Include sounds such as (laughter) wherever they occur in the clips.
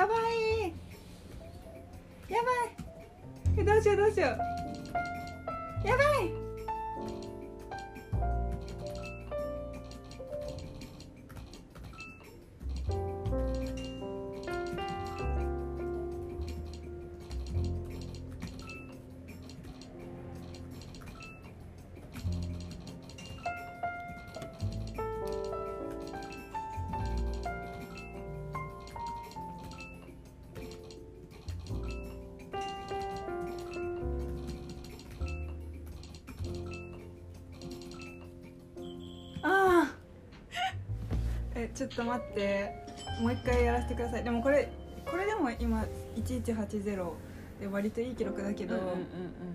やばい。やばい。えどうしようどうしよう。ちょっと待って。もう一回やらせてください。でもこれこれでも今1180で割といい記録だけど、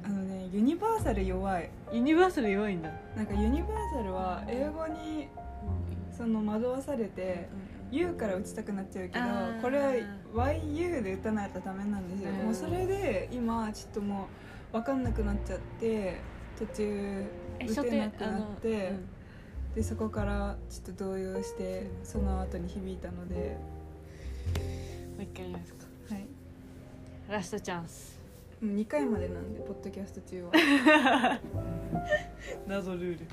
あのねユニバーサル弱い。ユニバーサル弱いんだ。なんかユニバーサルは英語にその惑わされて U から打ちたくなっちゃうけどこれは YU で打たないとダメなんですよ、うん。もうそれで今ちょっともう分かんなくなっちゃって途中え打てなくなって、うんでそこからちょっと動揺してその後に響いたので、もう一回やりますか。はい、ラストチャンス。もう2回までなんでポッドキャスト中は。(laughs) 謎ルール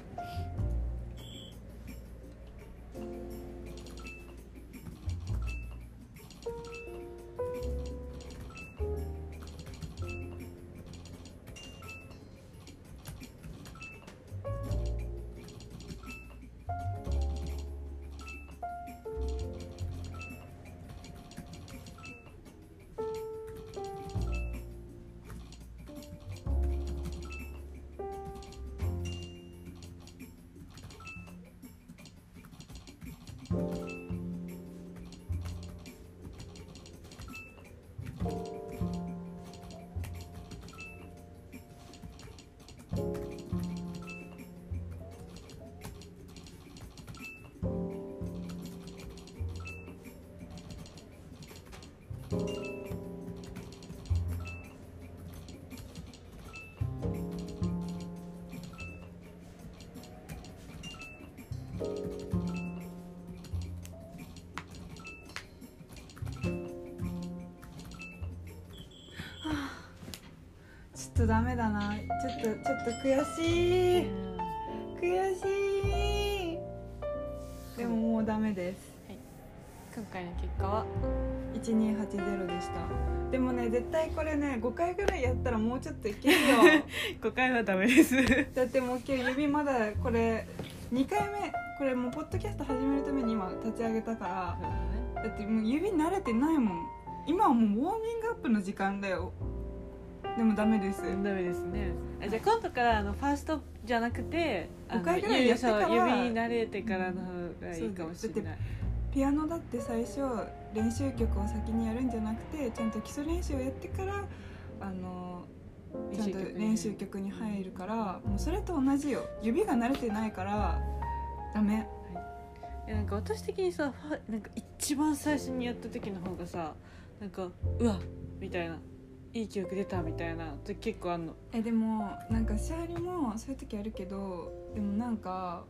メだな。ちょっとちょっと悔しい。悔しい。でももうダメです。今回の結果は？1280でした。でもね絶対これね5回ぐらいやったらもうちょっといけるよ。(laughs) 5回はダメです。だってもう今日指まだこれ2回目これもうポッドキャスト始めるために今立ち上げたから。だってもう指慣れてないもん。今はもうウォーミングアップの時間だよでもダメです。ダメですね。あじゃあ今度からあのファーストじゃなくてあの五回ぐらい。やってから。指慣れてからの方がいいかもしれない。ピアノだって最初練習曲を先にやるんじゃなくてちゃんと基礎練習をやってからあのちゃんと練習曲に入るからもうそれと同じよ。指が慣れてないからダメ。い。やなんか私的にさなんか一番最初にやった時の方がさなんかうわみたいないい記憶出たみたいな。時結構あんの。えでもなんかシャーリもそういう時あるけどでもなんか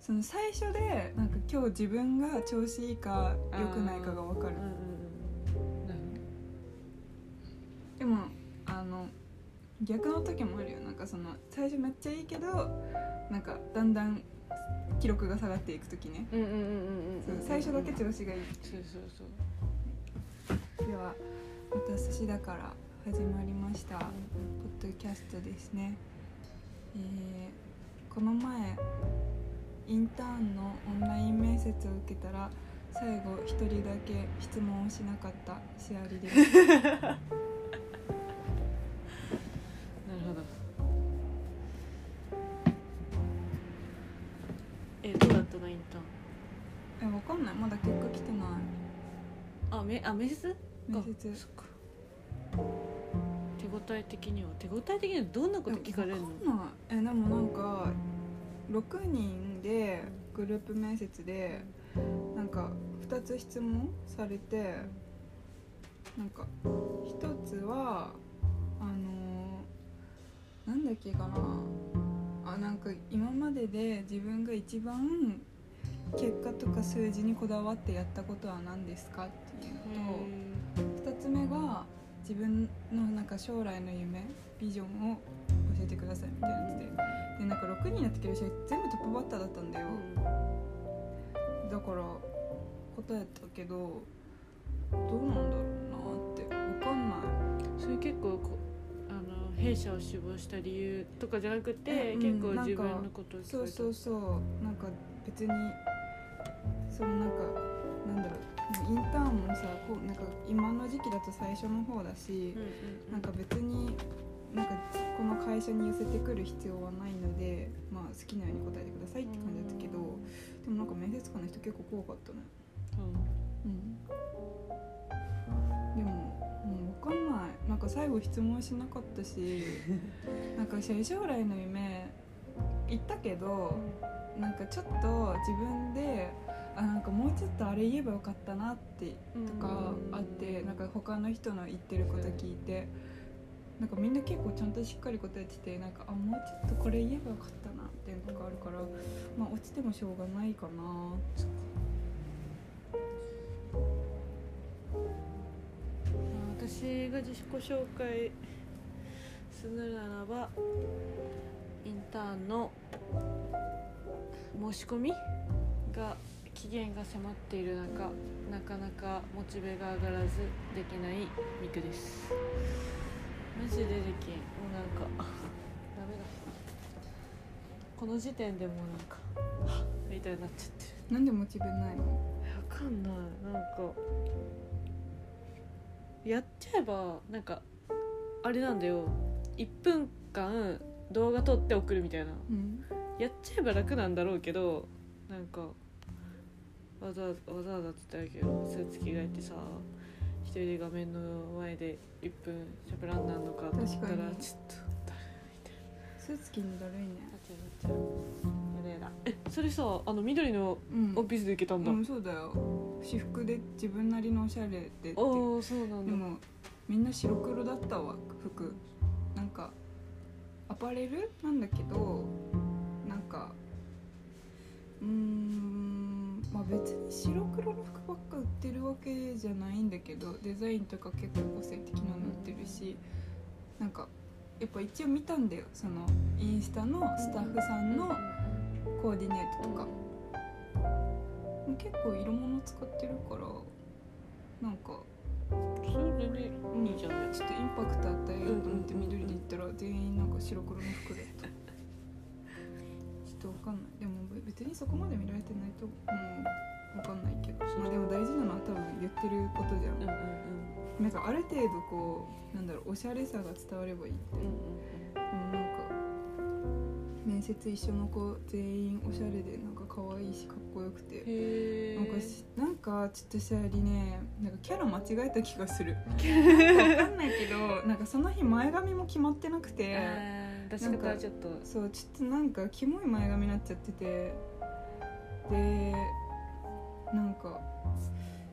その最初でなんか今日自分が調子いいか良くないかが分かる。でもあの逆の時もあるよ。なんかその最初めっちゃいいけどなんかだんだん記録が下がっていく時ね。最初だけ調子がいい。そうそうそう。では私だから始まりました。ポッドキャストですね。えーこの前インターンのオンライン面接を受けたら最後一人だけ質問をしなかった。シアリです。(laughs) なるほど。えどうだったのインターン？えわかんない。まだ結果来てない。あめあ面接？面接。そっか手応え的には手応え的にはどんなこと聞かれるの？えでもなんか6人でグループ面接でなんか2つ質問されてなんか1つはあのーなんだっけかな。あなんか今までで自分が一番結果とか数字にこだわってやったことは何ですかっていうのと2つ目が自分のなんか将来の夢ビジョンを教えてくださいみたいなやつで。でなんか6人になってくる人全部トップバッターだったんだよ。だから答えたけどどうなんだろうなって分かんない。それ結構こあの弊社を志望した理由とかじゃなくて、えうん結構なんか自分のことをそうそうそう。なんか別にそのなんかなんだろうインターンもさこうなんか今の時期だと最初の方だしうん、うんうん。なんか別になんかこの会社に寄せてくる必要はないので、まあ、好きなように答えてくださいって感じだったけどでもなんか面接官の人結構怖かったね。うん。でももう分かんない。なんか最後質問しなかったし (laughs) なんか将来の夢言ったけどなんかちょっと自分であなんかもうちょっとあれ言えばよかったなってうん。とかあってなんか他の人の言ってること聞いてなんかみんな結構ちゃんとしっかり答えててなんかあもうちょっとこれ言えばよかったなっていうのとかあるからまあ落ちてもしょうがないかな。私が自己紹介するならばインターンの申し込みが期限が迫っている中なかなかモチベが上がらずできないミクです。マジでできん。もうなんか (laughs) ダメだ。この時点でもうなんか (laughs) みたいになっちゃってる。なんでモチベないの？わかんない。なんかやっちゃえばなんかあれなんだよ。1分間動画撮って送るみたいな。うん。やっちゃえば楽なんだろうけどなんかわざわざわざわざって言ったらけどスーツ着替えてさ一人で画面の前で1分しゃべらんなんのかと思ったらちょっとスーツ着るのだるいねなっちゃうちゃう。やだやだえそれさあの緑のうん。オフィスで受けたんだ、うんそうだよ。私服で自分なりのおしゃれでって。ああそうなんだ。でもみんな白黒だったわ服。なんかアパレルなんだけどなんかうーんまあ別に白黒の服ばっか売ってるわけじゃないんだけどデザインとか結構個性的なの売ってるしなんかやっぱ一応見たんだよ。そのインスタのスタッフさんのコーディネートとか。結構色物使ってるからなんかそれ全然いいじゃない。ちょっとインパクト与えようと思って緑で言ったら全員なんか白黒の服だった。ちょっとわかんない。でも別にそこまで見られてないとうんわかんないけどまあでも大事なのは多分言ってることじゃん。うんうんなんかある程度こうなんだろうおしゃれさが伝わればいいって。うんうんでもなんか面接一緒の子全員おしゃれでなんか可愛いしかっこよくて。なんかしなんかちょっとシャリねなんかキャラ間違えた気がする。なんかわかんないけどなんかその日前髪も決まってなくて出し方はちょっと。そうちょっとなんかキモい前髪になっちゃってて。でなんか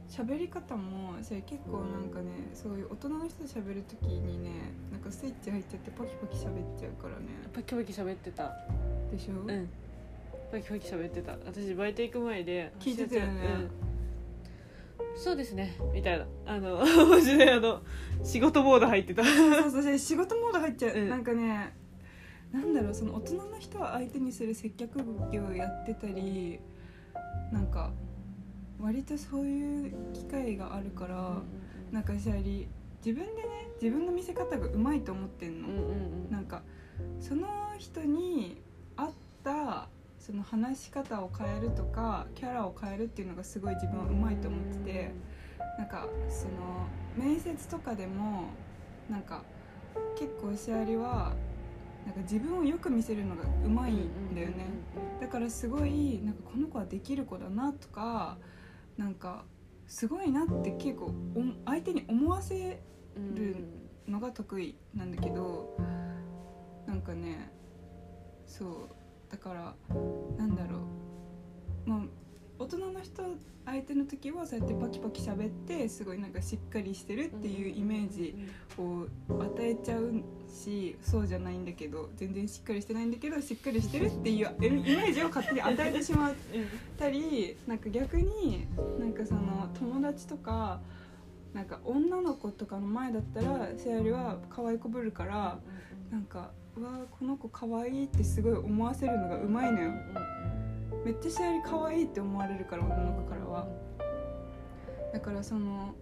喋り方もそれ結構なんかねそういう大人の人と喋る時にねなんかスイッチ入っちゃってパキパキ喋っちゃうからね。パキパキ喋ってた。でしょ、うん。パキパキ喋ってた。私バイト行く前で聞いてたよね。うん。そうですね。みたいな。あの (laughs) マジであの仕事モード入ってた。そうそうそう仕事モード入っちゃう、うん。なんかねなんだろうその大人の人を相手にする接客業をやってたりなんか割とそういう機会があるから、なんかシャリ自分でね自分の見せ方がうまいと思ってんの、うんうんうん。なんかその人に合ったその話し方を変えるとかキャラを変えるっていうのがすごい自分はうまいと思っててなんかその面接とかでもなんか結構シャリはなんか自分をよく見せるのがうまいんだよね、だからすごいなんかこの子はできる子だなとかなんかすごいなって結構お相手に思わせうんるのが得意なんだけどなんかねそうだからなんだろう。まあ大人の人相手の時はそうやってパキパキ喋ってすごいなんかしっかりしてるっていうイメージを与えちゃうしそうじゃないんだけど全然しっかりしてないんだけどしっかりしてるっていうイメージを勝手に与えてしまったりなんか逆になんかその友達とかなんか女の子とかの前だったらシアリは可愛いこぶるからなんかうわこの子可愛いってすごい思わせるのがうまいのよめっちゃシアリ可愛いって思われるから女の子からは。だからその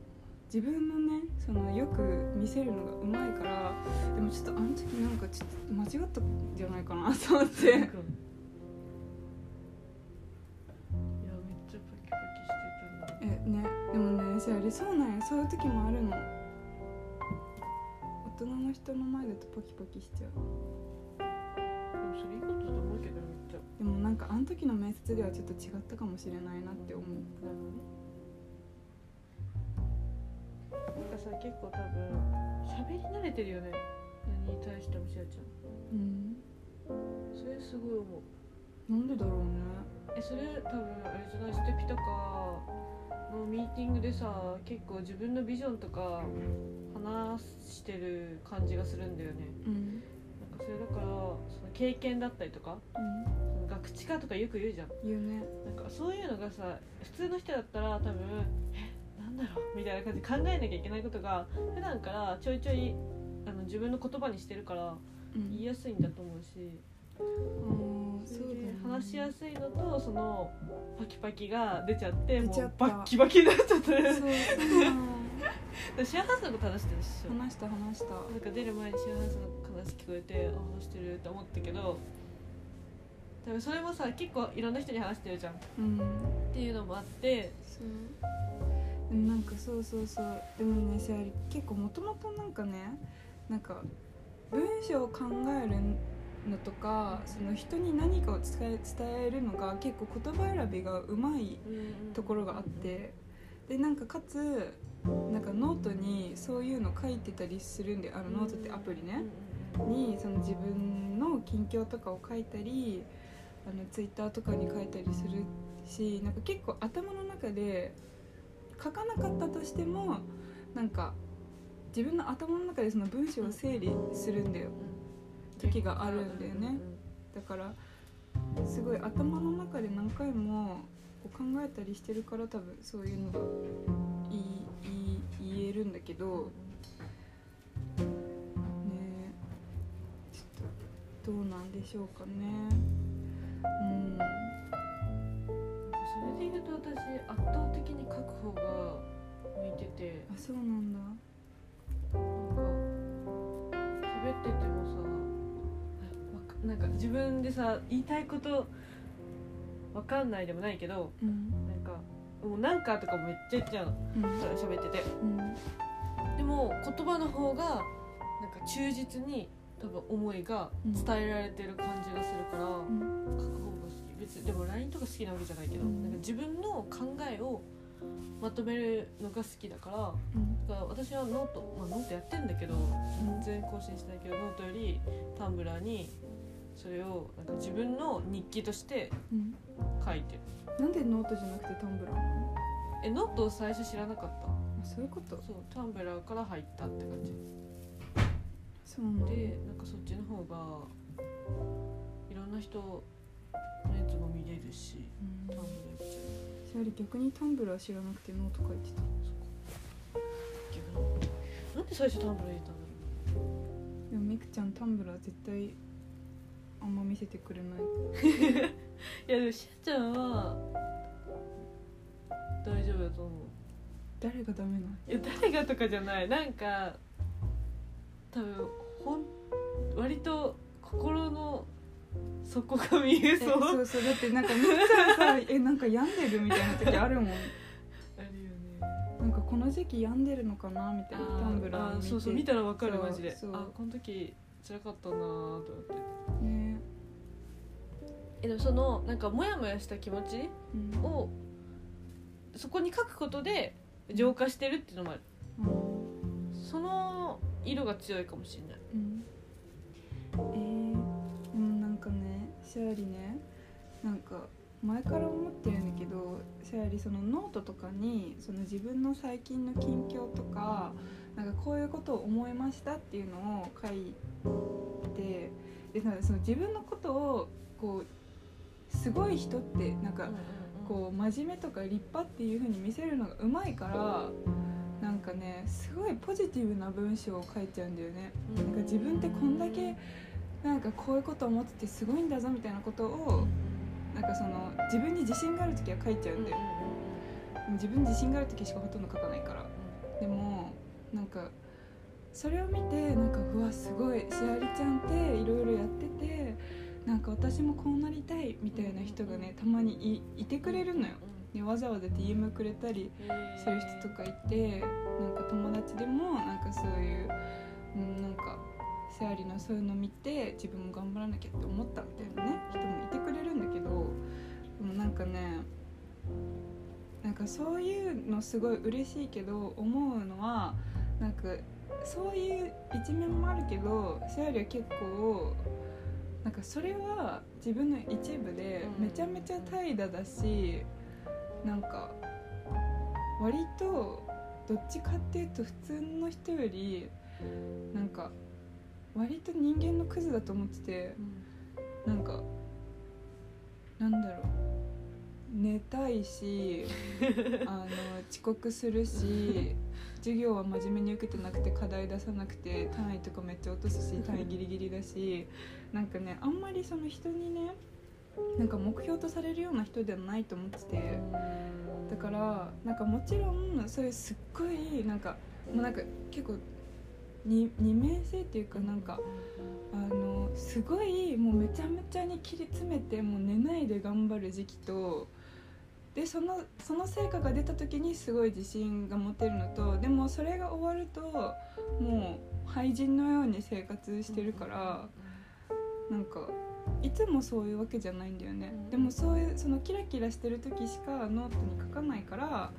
自分のねそのよく見せるのがうまいからでもちょっとあの時なんかちょっと間違ったんじゃないかなと思って。いやめっちゃパキパキしてたえね。でもねシアリそうなんや。そういう時もあるの。大人の人の前だとパキパキしちゃう。でもそれいいことだと思うけどめっちゃでもなんかあの時の面接ではちょっと違ったかもしれないなって思う。なんかさ結構多分喋り慣れてるよね。何に対してもしあちゃん。うん。それすごい思う。なんでだろうね。えそれ多分あれじゃないステピとかのミーティングでさ結構自分のビジョンとか話してる感じがするんだよね。うん。なんかそれだからその経験だったりとか。うんその学知化とかよく言うじゃん。言うね。なんかそういうのがさ普通の人だったら多分えなんだろう？みたいな感じで考えなきゃいけないことが普段からちょいちょいあの自分の言葉にしてるからうん。言いやすいんだと思うし。うんそれで話しやすいのとそのパキパキが出ちゃってもうバッキバキになっちゃってそうそう。シェアハウスのこと話してるっしょ話した話した。なんか出る前にシェアハウスの話聞こえてあ話してるって思ったけど多分それもさ結構いろんな人に話してるじゃん。っうん。ていうのもあって。そう。なんかそうそうそう。でもねシャリ結構もともとなんかねなんか文章を考えるのとかその人に何かを伝え伝えるのが結構言葉選びがうまいところがあって。でなんかかつなんかノートにそういうの書いてたりするんであのノートってアプリね。にその自分の近況とかを書いたりあのツイッターとかに書いたりするしなんか結構頭の中で書かなかったとしてもなんか自分の頭の中でその文章を整理するんだよ。時があるんだよね。だからすごい頭の中で何回もこう考えたりしてるから多分そういうのが言えるんだけどねちょっとどうなんでしょうかね。うん。それで言うと私圧倒的に書く方が向いてて。あそうなんだ。なんか喋っててもさなんか自分でさ言いたいことわかんないでもないけどうん。なんかもうなんかとかもめっちゃ言っちゃうの。うん。喋ってて。うん。でも言葉の方がなんか忠実に多分思いが伝えられてる感じがするから、うん。書く方が好き別にでも LINE とか好きなわけじゃないけど、うん。なんか自分の考えをまとめるのが好きだからうん。だから私はノート、まあ、ノートやってんだけど全然更新してないけどノートよりタンブラーにそれをなんか自分の日記としてうん。書いてる。なんでノートじゃなくてタンブラーえノートを最初知らなかった。あそういうこと？そうタンブラーから入ったって感じそうなんだ。でなんかそっちの方がいろんな人のやつも見れるしうん。タンブラー行っちゃう。シャリ逆にタンブラー知らなくてノート書いてた。逆に。なんで最初タンブラー入れたんだろでもみくちゃんタンブラー絶対あんま見せてくれない。う (laughs) いやでもしあちゃんは大丈夫だと思う。誰がダメなの？いや誰がとかじゃない。なんか多分ほん割と心の底が見ええそう。そうそうだってなんかみくちゃんさ (laughs) えなんか病んでるみたいな時あるもん。あるよね。なんかこの時期病んでるのかなみたいなタンブラー見て。そうそう見たらわかるマジで。そう。あこの時辛かったなーと思って。ね。えでもそのなんかモヤモヤした気持ちうん。をそこに書くことで浄化してるっていうのもある。その色が強いかもしれない。うん。えー、でもなんかねシャーリね。なんか前から思ってるんだけどシャリそのノートとかにその自分の最近の近況とかなんかこういうことを思いましたっていうのを書いてでなんかその自分のことをこうすごい人ってなんかこう真面目とか立派っていう風に見せるのがうまいからなんかねすごいポジティブな文章を書いちゃうんだよね。なんか自分ってこんだけなんかこういうことを思っててすごいんだぞみたいなことをなんかその自分に自信がある時は書いちゃうんだよ。自分に自信がある時しかほとんど書かないから。でもなんかそれを見てなんかうわすごいしありちゃんっていろいろやっててなんか私もこうなりたいみたいな人がねたまにいいてくれるのよ。でわざわざ DM くれたりする人とかいてなんか友達でもなんかそういう、うん、なんかセアリのそういうの見て自分も頑張らなきゃって思ったみたいなね人もいてくれるんだけどでもなんかねなんかそういうのすごい嬉しいけど思うのはなんかそういう一面もあるけどセアリは結構なんかそれは自分の一部でめちゃめちゃ怠惰だしなんか割とどっちかっていうと普通の人よりなんか割と人間のクズだと思っててなんかなんだろう寝たいし (laughs) あの遅刻するし授業は真面目に受けてなくて課題出さなくて単位とかめっちゃ落とすし単位ギリギリだしなんかねあんまりその人にねなんか目標とされるような人ではないと思ってて。だからなんかもちろんそういうすっごいなんかもうなんか結構二面性っていうかなんかあのすごいもうめちゃめちゃに切り詰めてもう寝ないで頑張る時期とでそのその成果が出た時にすごい自信が持てるのとでもそれが終わるともう廃人のように生活してるからなんかいつもそういうわけじゃないんだよね、でもそういうそのキラキラしてる時しかノートに書かないから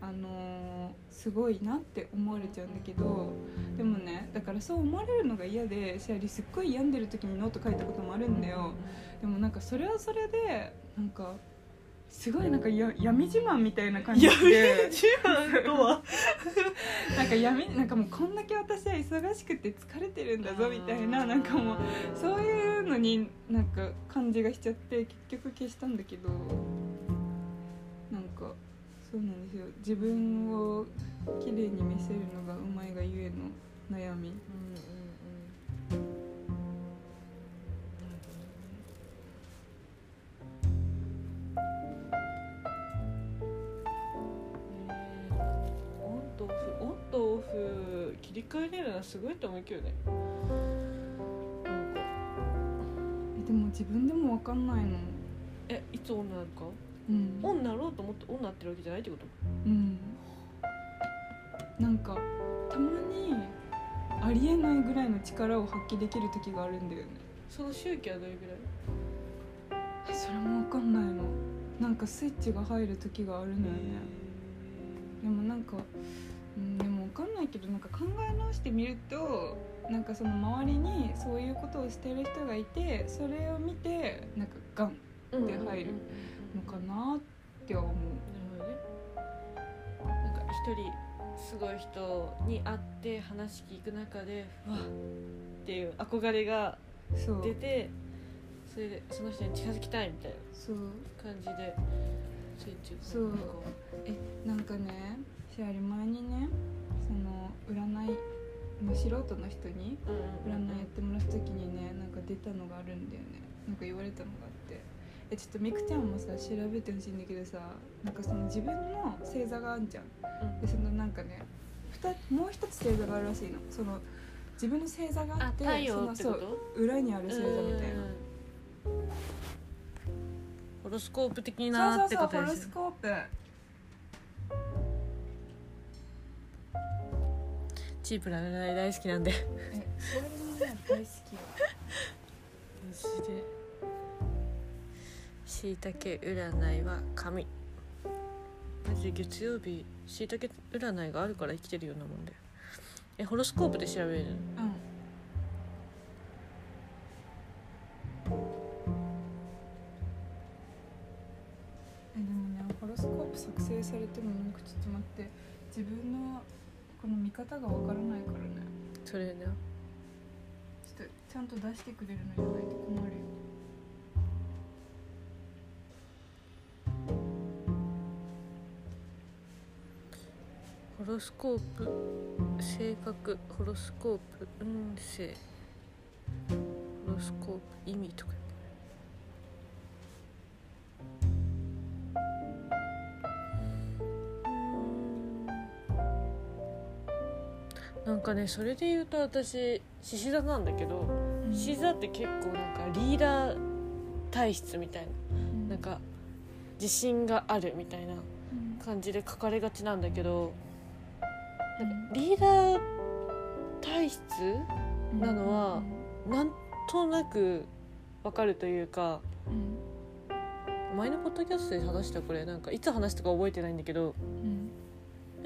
あのーすごいなって思われちゃうんだけどでもねだからそう思われるのが嫌でシェアリすっごい病んでる時にノート書いたこともあるんだよ。でもなんかそれはそれでなんかすごいなんかや闇自慢みたいな感じで。自慢とは？(laughs) なんか闇なんかもうこんだけ私は忙しくて疲れてるんだぞみたいななんかもうそういうのになんか感じがしちゃって結局消したんだけどなんかそうなんですよ。自分を綺麗に見せるのがうまいがゆえの悩みオンとオフオンとオフ切り替えれるのはすごいと思うけどね。なんか。えでも自分でも分かんないの。えいつオンなるか？うん。オンなろうと思ってオンなってるわけじゃないってこと？うん。なんかたまにありえないぐらいの力を発揮できる時があるんだよね。その周期はどれぐらい？えそれも分かんないの。なんかスイッチが入る時があるのよね。でもなんか、え直してみるとなんかその周りにそういうことをしてる人がいてそれを見てなんかガンうんで入るのかなっては思う。なんか一人すごい人に会って話聞く中でうわっっていう憧れが出てそれでその人に近づきたいみたいな感じでそう。えなんかねシェアリ前にねその占いの素人の人に占いやってもらった時にねなんか出たのがあるんだよね。なんか言われたのがあって。えちょっとみくちゃんもさ調べてほしいんだけどさなんかその自分の星座があんじゃん。うん。でそのなんかねふたもう一つ星座があるらしいの。その自分の星座がああってそのそうと裏にある星座みたいな。うんホロスコープ的そうなってそうそうホロことですよスコープチープな占い大好きなんで。えそれもね大好きよ。マジでしいたけ占いは神マジで月曜日しいたけ占いがあるから生きてるようなもんでえホロスコープで調べるの？うん。えでもねホロスコープ定されてもなんかちょっと待って。自分のこの見方がわからないからね。それね。ちょっとちゃんと出してくれるのじゃないと困るよ。ホロスコープ。性格。ホロスコープ。運勢。ホロスコープ。意味とかなんかねそれで言うと私獅子座なんだけど獅子座って結構なんかリーダー体質みたいななんか自信があるみたいなうん。感じで書かれがちなんだけどうん。リーダー体質うんなのはなんとなくわかるというかうん。前のポッドキャストで話したこれなんかいつ話したか覚えてないんだけどうん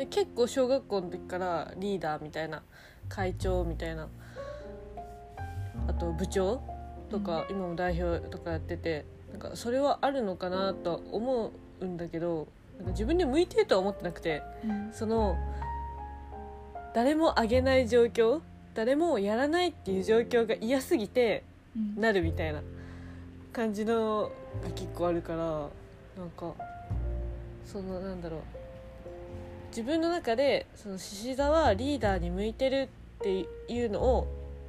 で結構小学校の時からリーダーみたいな会長みたいなあと部長とか、今も代表とかやっててなんかそれはあるのかなとは思うんだけどなんか自分に向いてるとは思ってなくてうん。その誰もあげない状況誰もやらないっていう状況が嫌すぎてうん。なるみたいな感じのが結構あるからなんかそのなんだろう自分の中でその獅子座はリーダーに向いてるっていうのを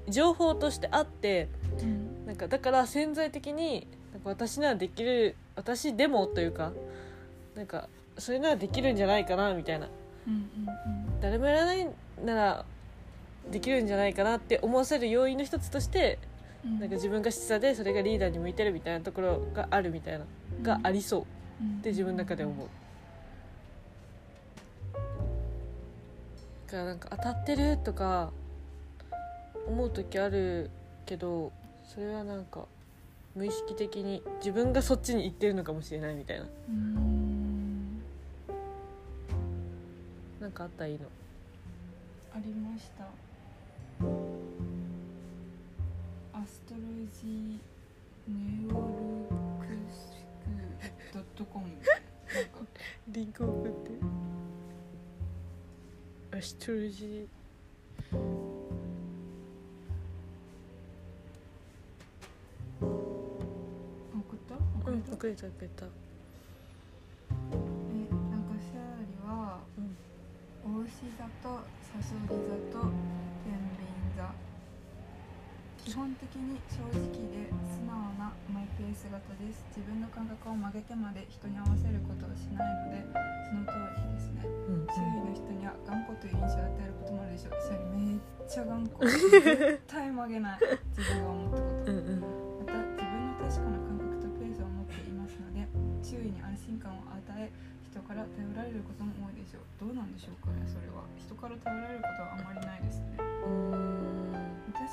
情報としてあってうん。なんかだから潜在的になんか私ならできる私でもというかなんかそれならできるんじゃないかなみたいな。うんうん誰もやらないならできるんじゃないかなって思わせる要因の一つとしてうん。なんか自分が示唆でそれがリーダーに向いてるみたいなところがあるみたいながありそうって自分の中で思うからなんか当たってるとか思う時あるけどそれはなんか無意識的に自分がそっちに行ってるのかもしれないみたいな。うんなんかあったらいいの。ありました。アストロジーネオルクスクドットコム。(laughs) リンク送ってアストロジ送った？れた送れた。えなんかシャーリはうん。牡牛座とサソリ座と基本的に正直で素直なマイペース型です。自分の感覚を曲げてまで人に合わせることをしないのでその通りですね。うん周囲の人には頑固という印象を与えることもあるでしょう。シャーリめっちゃ頑固。(laughs) 絶対曲げない。自分が思ったこと。うんうん。また自分の確かな感覚とペースを持っていますので周囲に安心感を与え人から頼られることも多いでしょう。どうなんでしょうかねそれは。人から頼られることはあまりないですね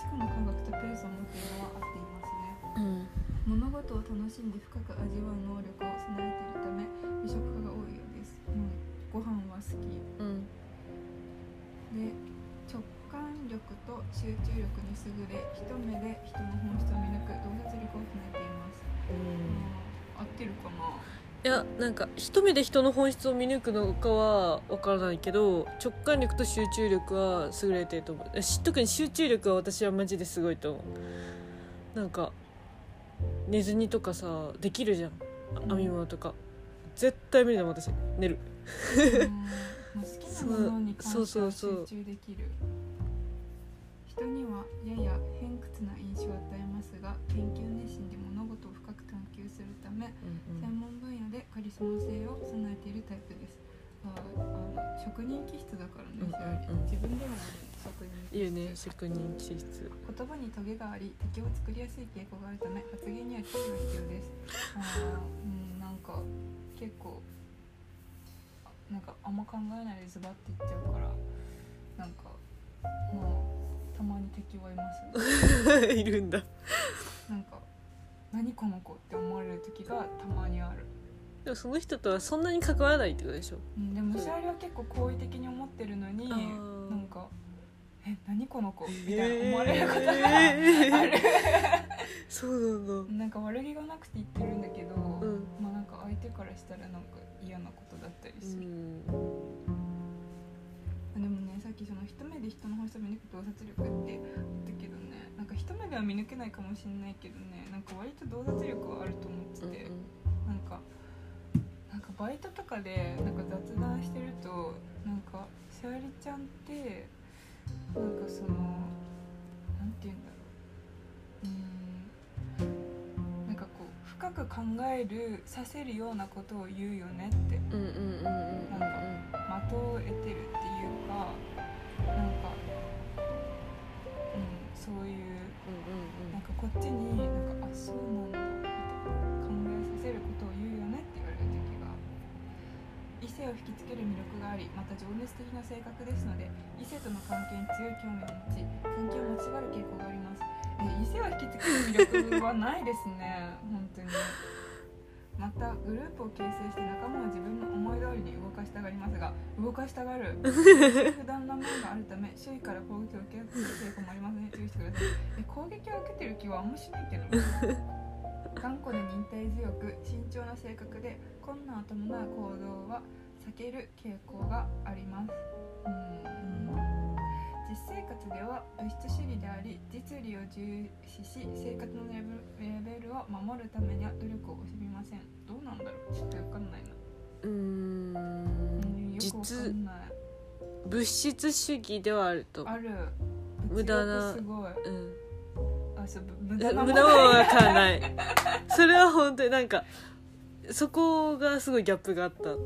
うーん確かな感覚とペースを持っているのは合っていますね。うん。物事を楽しんで深く味わう能力を備えているため美食家が多いようです、うん、ご飯は好き。うん。で直感力と集中力に優れ一目で人の本質を見抜く洞察力を備えています。合ってるかな？いやなんか一目で人の本質を見抜くのかは分からないけど直感力と集中力は優れてると思う。し特に集中力は私はマジですごいと思う。なんか寝ずにとかさできるじゃん。うん編み物とか、絶対無理だもん私。寝る。うん。まあ好きなものに関そうそうそう集中できる。人にはやや偏屈な印象を与えますが研究熱心で物カリスマ性を備えているタイプです。ああの職人気質だからね、うんうんうん。自分でもある職人気質いいよね職人気質。言葉にトゲがあり敵を作りやすい傾向があるため発言には注意が必要です。あーうんなんか結構あなんかあんま考えないでズバっていっちゃうからなんかまあたまに敵はいます。ね (laughs) いるんだ。なんか何この子って思われる時がたまにある、でもその人とはそんなに関わらないってことでしょ？うん、でもシャーリは結構好意的に思ってるのになんか「え何この子」みたいな思われることがえーある。(laughs) そうなんだ。なんか悪気がなくて言ってるんだけど、うん。まあなんか相手かからしたらなんか嫌なことだったりうする、ん。でもねさっきその一目で人の本質を見抜く洞察力ってあったけどねなんか一目では見抜けないかもしれないけどねなんか割と洞察力はあると思ってうんて、なんかなんかバイトとかでなんか雑談してるとなんかしおりちゃんってなんかそのなんて言うんだろう。うーん。なんかこう深く考えるさせるようなことを言うよねって。なんか的を得てるっていうかなんかうんそういうなんかこっちになんかあそうなんだ異性を引きつける魅力がありまた情熱的な性格ですので異性との関係に強い興味を持ち関係を持ちがる傾向があります。え異性を引きつける魅力はないですね。(laughs) 本当に。またグループを形成して仲間を自分の思い通りに動かしたがりますが動かしたがる。普段な面があるため周囲から攻撃を受けやすい傾向もありますね。注意してください。え攻撃を受けてる気はあんましないけど。(laughs) 頑固で忍耐強く慎重な性格で困難を伴う行動は避ける傾向があります。うん。実生活では物質主義であり実利を重視し生活のレベルを守るためには努力を惜しみません。どうなんだろう？ちょっと分かんないな。ううん。んよくわか実んない。物質主義ではあると。ある。無駄な。物欲すごい。うん無無駄駄なもかんない。それは本当になんかそこがすごいギャップがあったっ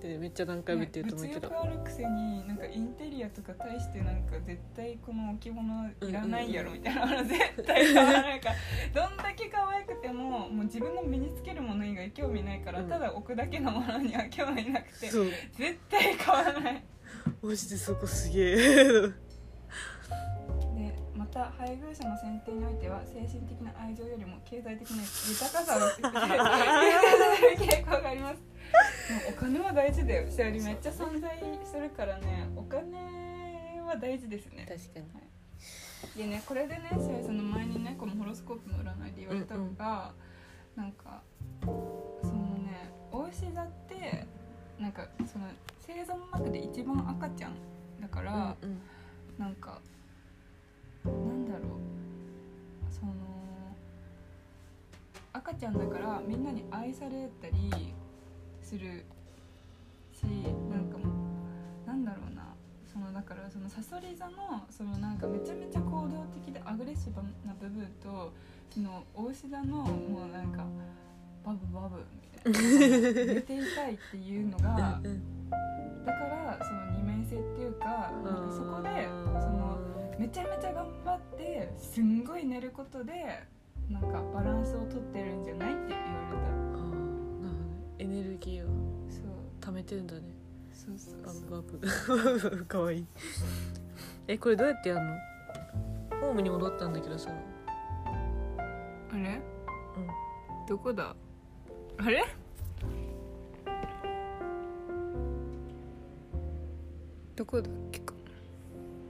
てめっちゃ何回も言ってると思うけど。物欲あるくせになんかインテリアとか対してなんか絶対この置物いらないやろみたいなの絶対買わないから (laughs) どんだけ可愛くてももう自分の身につけるもの以外興味ないから、うん。ただ置くだけのものには興味なくて絶対買わない。マジでそこすげえ。で (laughs) また配偶者の選定においては精神的な愛情よりも経済的な豊かさを優先される傾向があります。お金は大事だよ。しおりめっちゃ存在するからねお金は大事ですね。確かに。でねこれでねしおりその前にねこのホロスコープの占いで言われたのが、なんかそのねお牛座ってなんかその星座の中で一番赤ちゃんだから、うん。なんかなんだろうその赤ちゃんだからみんな。に愛されたりするしなんかもうなんだろうな。そのだからそのサソリ座のそのなんかめちゃめちゃ行動的でアグレッシブな部分とそのお牛座のもうなんかバブバブみたいな。寝ていたいっていうのがだからその二面性っていうかなんかそこでめちゃめちゃ頑張ってすんごい寝ることでなんかバランスをとってるんじゃないって言わあーなるほど。エネルギーをれたそう。貯めてるんだね。そうそうバブバブバブかわいい。えこれどうやってやんの？ホームに戻ったんだけどさ。あれ？うん。どこだ？あれ？どこだっけ？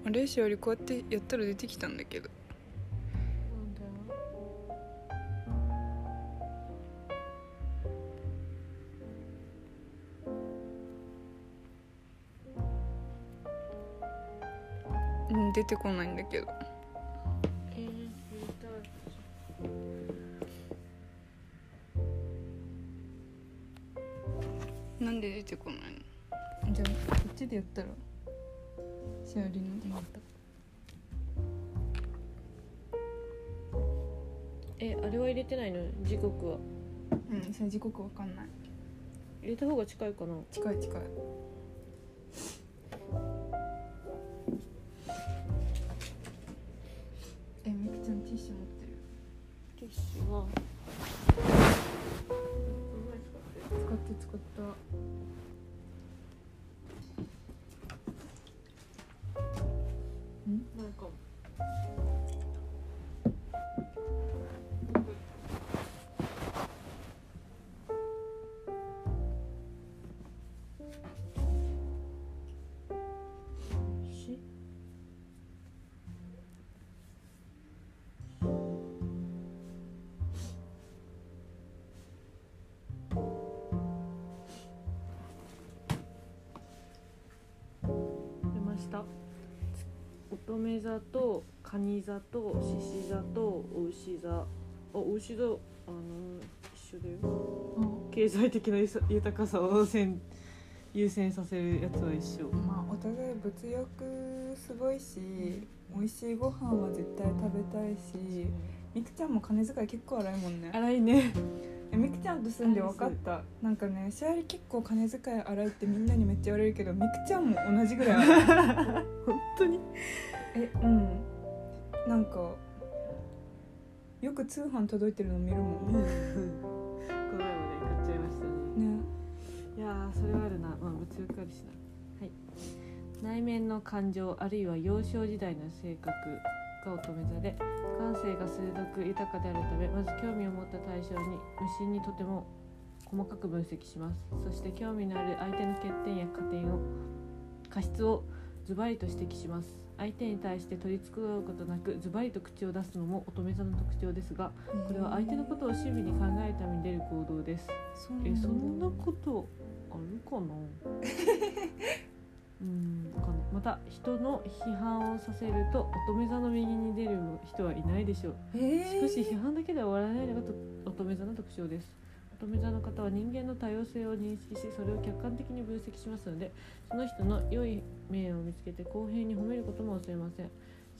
かあれしおりこうやってやったら出てきたんだけど。うん出てこないんだけど。えーなんで出てこないの？じゃあこっちでやったらしおりのでまたえあれは入れてないの？時刻は。うんそれ時刻わかんない。入れた方が近いかな。近い近い。えみくちゃんティッシュ持ってる？ティッシュは。使って使ったなん乙女座と蟹座と獅子座とお牛座。あお牛座あの一緒だよ。経済的な豊かさを先優先させるやつは一緒。まあお互い物欲すごいし美味しいご飯は絶対食べたいしみくちゃんも金遣い結構荒いもんね。荒いね。えみくちゃんと住んで分かった？なんかねシャーリ結構金遣い荒いってみんなにめっちゃ言われるけどみくちゃんも同じぐらい荒い。(laughs) 本当に？えうん。なんかよく通販届いてるの見るもんこの前まで買っちゃいましたね。ね。いやーそれはあるな。まあ物欲あるしな。はい。内面の感情あるいは幼少時代の性格が乙女座で感性が鋭く豊かであるためまず興味を持った対象に無心にとても細かく分析します。そして興味のある相手の欠点や加点を過失をズバリと指摘します相手に対して取り繕うことなくズバリと口を出すのも乙女座の特徴ですがこれは相手のことを親身に考えるために出る行動です。えそんなことあるかな？(laughs) うんわかんない。また人の批判をさせると乙女座の右に出る人はいないでしょう。えー、しかし批判だけでは終わらないのがと乙女座の特徴です乙女座の方は人間の多様性を認識しそれを客観的に分析しますのでその人の良い面を見つけて公平に褒めることも忘れません。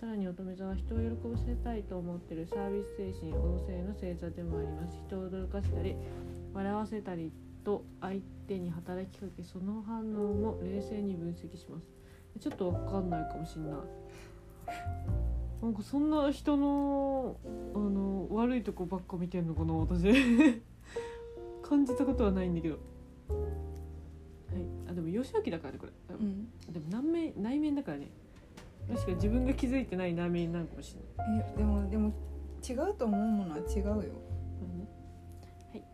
さらに乙女座は人を喜ばせたいと思っているサービス精神旺盛の星座でもあります。人を驚かせたり笑わせたりと相手に働きかけその反応も冷静に分析します。ちょっとわかんないかもしんない。なんかそんな人のあの悪いとこばっか見てんのかな私。感じたことはないんだけど。はい。あでも幼少期だからねこれ。うん。でも内面内面だからね。もしか自分が気づいてない内面なのかもしれない。えでもでも違うと思うものは違うよ。これねはい。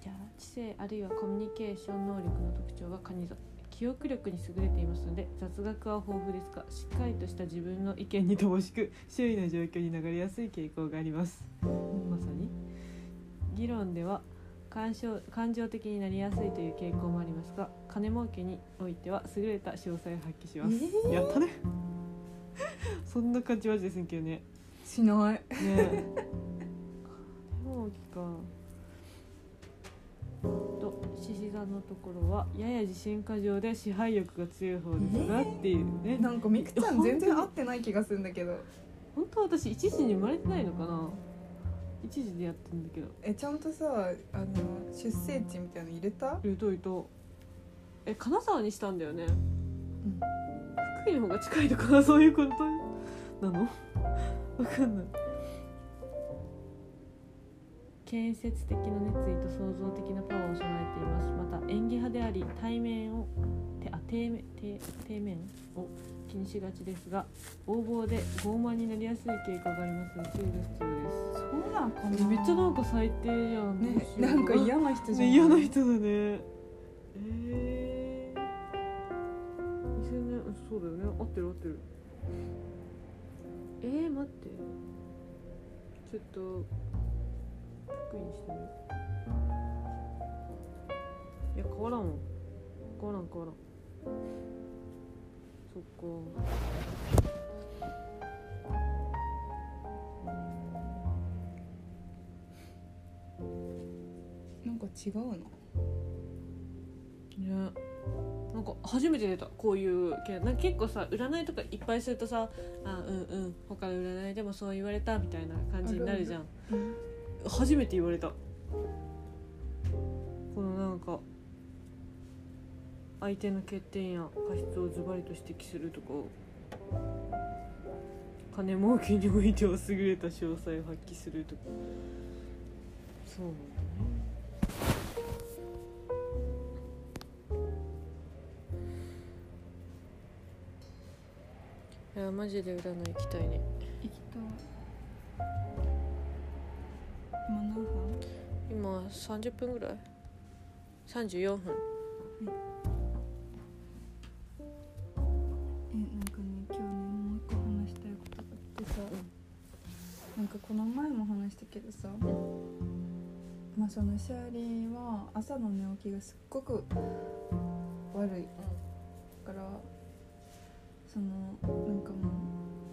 じゃあ知性あるいはコミュニケーション能力の特徴はカニ座。記憶力に優れていますので雑学は豊富ですがしっかりとした自分の意見に乏しく周囲の状況に流れやすい傾向があります。まさに。議論では感情感情的になりやすいという傾向もありますが金儲けにおいては優れた詳細を発揮します、えー。やったね。(laughs) そんな感じマジですんけどね。しない。ねえ。金儲けか。と獅子座のところはやや自信過剰で支配欲が強い方ですが、えーっていう。ねなんかみくちゃん全然合ってない気がするんだけど。本当は私一時に生まれてないのかな？一時でやってんだけど。えちゃんとさあの出生地みたいなの入れた？いといと。え金沢にしたんだよね。うん。福井の方が近いのかなそういうこと？なの？(laughs) わかんない。建設的な熱意と創造的なパワーを備えています。また演技派であり対面をてあ底面底底面を気にしがちですが横暴で傲慢になりやすい傾向があります。ので注意が必要です。そうなんかな。めっちゃなんか最低やん。ねなんか嫌な人じゃんね嫌な人だね。えー、2000年そうだよね。合ってる合ってる。えー、待って。ちょっと確認してみよう。いや変わらんわ。変わらん変わらんそっか。なんか違うなねなんか初めて出た。こういう系。なんか結構さ占いとかいっぱいするとさあうんうん。他の占いでもそう言われたみたいな感じになるじゃん。初めて言われた相手の欠点や過失をズバリと指摘するとか金儲けにおいては優れた詳細を発揮するとか。そうなんだね。いやマジで占い行きたいね。行きたい。今何分今30分ぐらい？34分。えこの前も話したけどさ、まあそのシャーリーは朝の寝起きがすっごく悪い。からそそのなんかも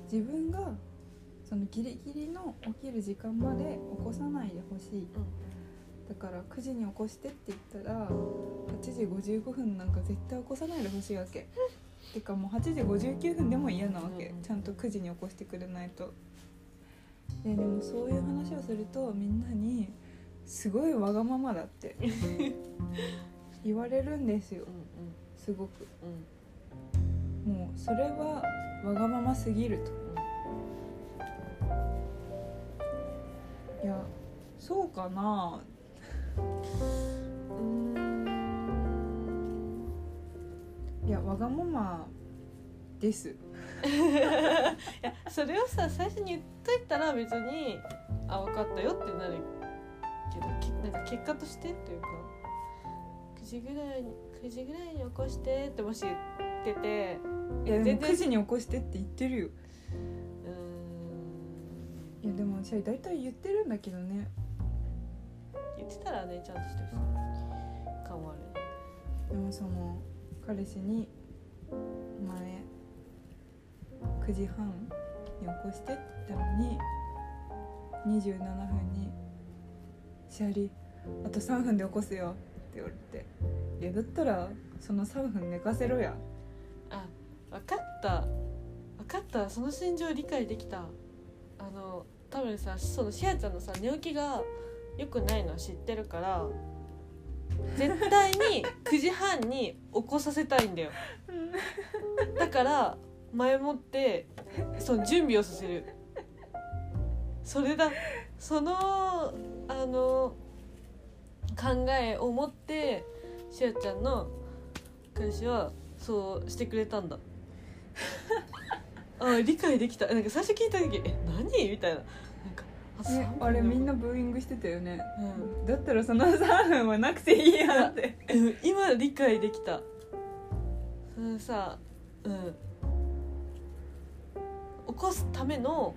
う自分がそのギリギリの起きる時間まで起こさないでほしい。だから9時に起こしてって言ったら8時55分なんか絶対起こさないでほしいわけ。てかもう8時59分でも嫌なわけ。うんちゃんと9時に起こしてくれないとででもそういう話をするとみんなにすごいわがままだって言われるんですよ。うんすごく。うんもうそれはわがまますぎると。いやそうかな。うんうん。いやわがままです。(laughs) いやそれをさ最初に言っといたら別にあ分かったよってなるけどけなんか結果としてというか9時ぐらいに9時ぐらいに起こしてってもし言ってていや全然9時に起こしてって言ってるよ。うーん。いやでも私大体言ってるんだけどね。言ってたらねちゃんとしてほしい。感はあるでもその彼氏に前9時半に起こしてって言ったのに27分に「シャリあと3分で起こすよ」って言われて「いやだったらその3分寝かせろや。あ分かった。分かった。その心情理解できた。あの多分さそのしあちゃんのさ寝起きが良くないのは知ってるから絶対に9時半に起こさせたいんだよ。だから前もってその準備をさせる。それだ。そのあの考えを持ってしあちゃんの彼氏はそうしてくれたんだ。(laughs) あ理解できた。なんか最初聞いた時「え何?」みたいな。なんかあねあれみんなブーイングしてたよね。うん。だったらその3分はなくていいやって。うん今理解できた。そのさうん起こすための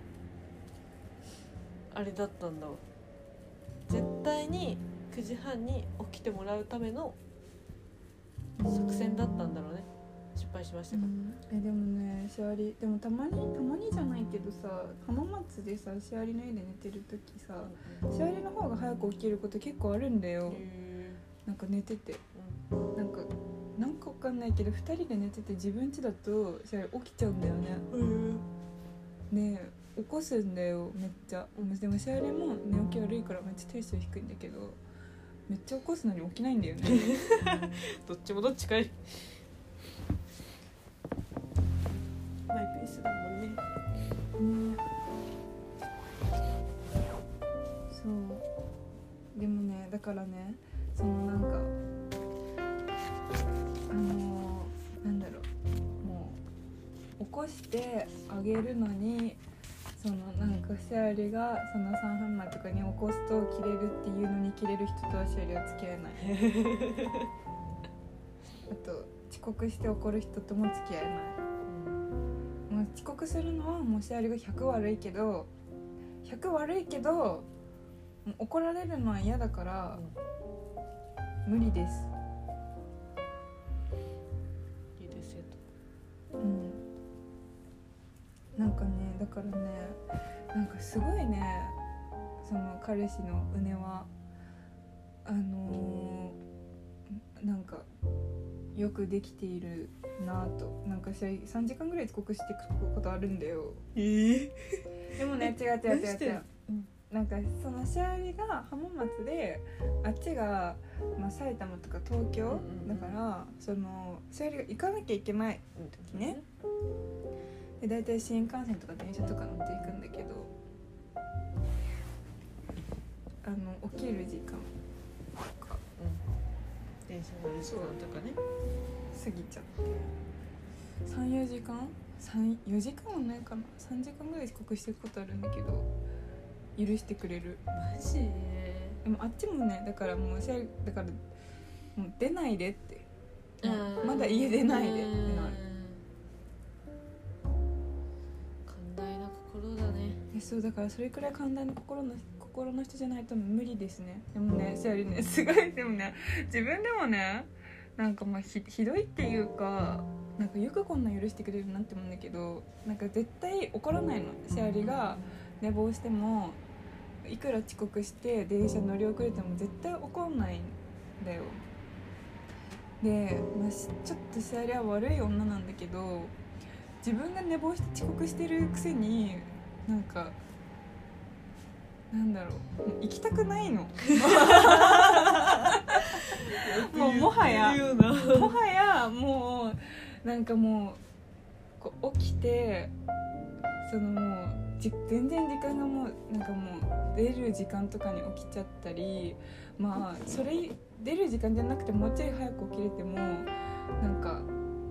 あれだったんだわ。絶対に9時半に起きてもらうための作戦だったんだろうね。失敗しましたが、えでもねシャーリでもたまにたまにじゃないけどさ浜松でさシャーリの家で寝てる時さシャーリの方が早く起きること結構あるんだよ。へなんか寝てて。ーなんかなんかわかんないけど2人で寝てて自分家だとシャーリ起きちゃうんだよね。うんねえ起こすんだよ。めっちゃ。でもシャーリも寝起き悪いからめっちゃテンション低いんだけどめっちゃ起こすのに起きないんだよね。(laughs) どっちもどっちかい。マイペースだもんね。ね。そう。でもねだからねそのなんかあのこしてあげるのにそのなんかシャーリがその3分前とかに起こすと切れるっていうのに切れる人とはシャーリは付き合えない。(laughs) あと遅刻して怒る人とも付き合えない。もう遅刻するのはもうシャーリが100悪いけど100悪いけど怒られるのは嫌だから無理です。いいですよ。とうんなんかねだからねなんかすごいねその彼氏のうねはあのーなんかよくできているなぁとなんか試合3時間ぐらい遅刻してくることあるんだよ。えでもね違う違う違う違う。うん。なんかその試合が浜松であっちが、まあ、埼玉とか東京うんうんうん。だからその試合が行かなきゃいけない時ねで大体新幹線とか電車とか乗っていくんだけどあの起きる時間。とかうん。電車の時間とかね。過ぎちゃって。34時間？4時間はないかな。3時間ぐらい遅刻してることあるんだけど許してくれる。マジ？でもあっちもねだからもうだからもう出ないでって。まだ家出ないでってなる心だね。えそうだからそれくらい寛大な心の心の人じゃないと無理ですね。でもねシャリねすごいでもね自分でもねなんかまあひひどいっていうかなんかよくこんな許してくれるなって思うんだけどなんか絶対怒らないの。シャリが寝坊してもいくら遅刻して電車乗り遅れても絶対怒んないんだよ。で、まあ、しちょっとシャリは悪い女なんだけど自分が寝坊して遅刻してるくせになんかなんだろうもう行きたくないの。(laughs) もうもはや。もはやもうなんかもうこう起きてそのもうじ全然時間がもうなんかもう出る時間とかに起きちゃったりまあそれ出る時間じゃなくてもうちょい早く起きれてもなんか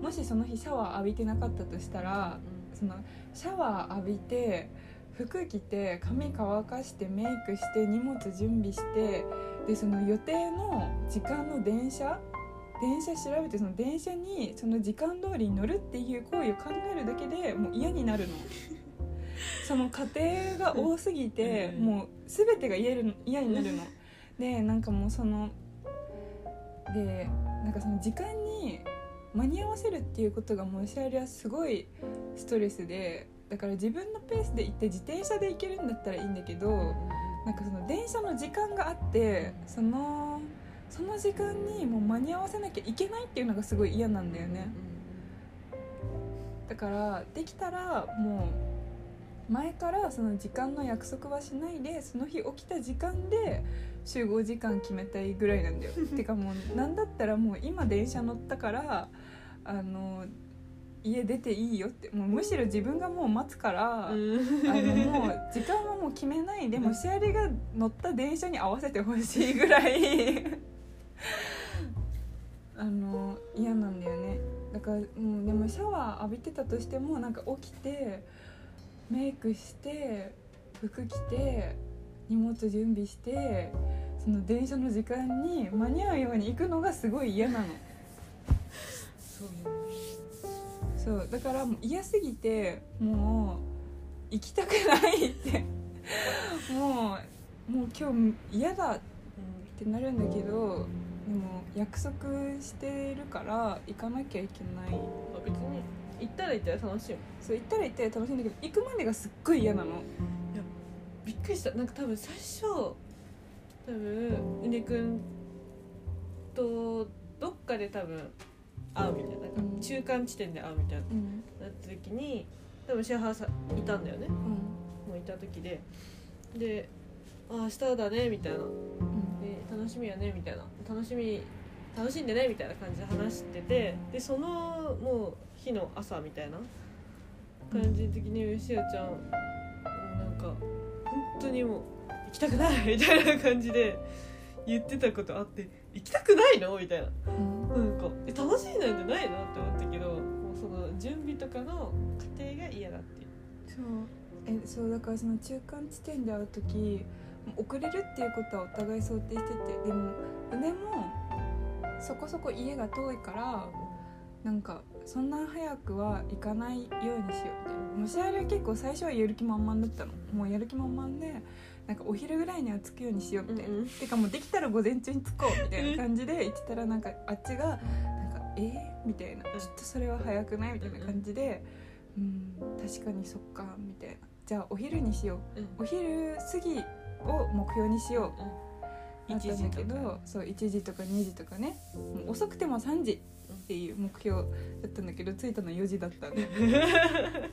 もしその日シャワー浴びてなかったとしたらそのシャワー浴びて服着て髪乾かしてメイクして荷物準備してでその予定の時間の電車電車調べてその電車にその時間通りに乗るっていう行為を考えるだけでもう嫌になるの。(laughs) その過程が多すぎてうん。もう全てが嫌る嫌になるの。(laughs) でなんかもうそのでなんかその時間に間に合わせるっていうことがもうシャリはすごいストレスでだから自分のペースで行って自転車で行けるんだったらいいんだけどなんかその電車の時間があってそのその時間にもう間に合わせなきゃいけないっていうのがすごい嫌なんだよね。だからできたらもう前からその時間の約束はしないでその日起きた時間で集合時間決めたいぐらいなんだよ。てかもうなんだったらもう今電車乗ったからあの家出ていいよって。もうむしろ自分がもう待つから、あのもう時間はもう決めないでもうシアリが乗った電車に合わせてほしいぐらい。(laughs) あの嫌なんだよね。だからもうでもシャワー浴びてたとしてもなんか起きてメイクして服着て荷物準備してその電車の時間に間に合うように行くのがすごい嫌なのそう。だから嫌すぎてもう行きたくないって。(laughs) もうもう今日嫌だってなるんだけどでも約束してるから行かなきゃいけない。別に行ったら行ったら楽しいもんそう行ったら行ったら楽しいんだけど行くまでがすっごい嫌なの。びっくりした。なんか多分最初多分うねくんとどっかで多分会うみたいななんかうん。中間地点で会うみたいなうん。なった時に多分シェアハウスいたんだよね。うん。もういた時で。で「あ明日だね」みたいな。うん。で楽しみやねみたいな。楽しみ楽しんでねみたいな感じで話しててでそのもう日の朝みたいな感じの時にしおちゃんもうなんか本当にもう行きたくないみたいな感じで言ってたことあって行きたくないの？みたいな。うんなんかえ楽しいなんじゃないのって思ったけどもうその準備とかの過程が嫌だっていう。そう。えそうだからその中間地点で会う時もう遅れるっていうことはお互い想定しててでも梅もそこそこ家が遠いからなんかそんな早くは行かないようにしようみたいな。もしあれは結構最初はやる気満々だったの。もうやる気満々でなんかお昼ぐらいには着くようにしようみたいな、うんうん。てかもうできたら午前中に着こうみたいな感じで言ってたらなんかあっちがなんか「えー?」みたいな「ちょっとそれは早くない?」みたいな感じで「うん確かにそっか」みたいな「じゃあお昼にしよう」うん。お昼過ぎを目標にしよう。うん。なったんだけ1時とか。どそう1時とか2時とかね。もう遅くても3時っていう目標だったんだけど着いたの4時だったね。(laughs)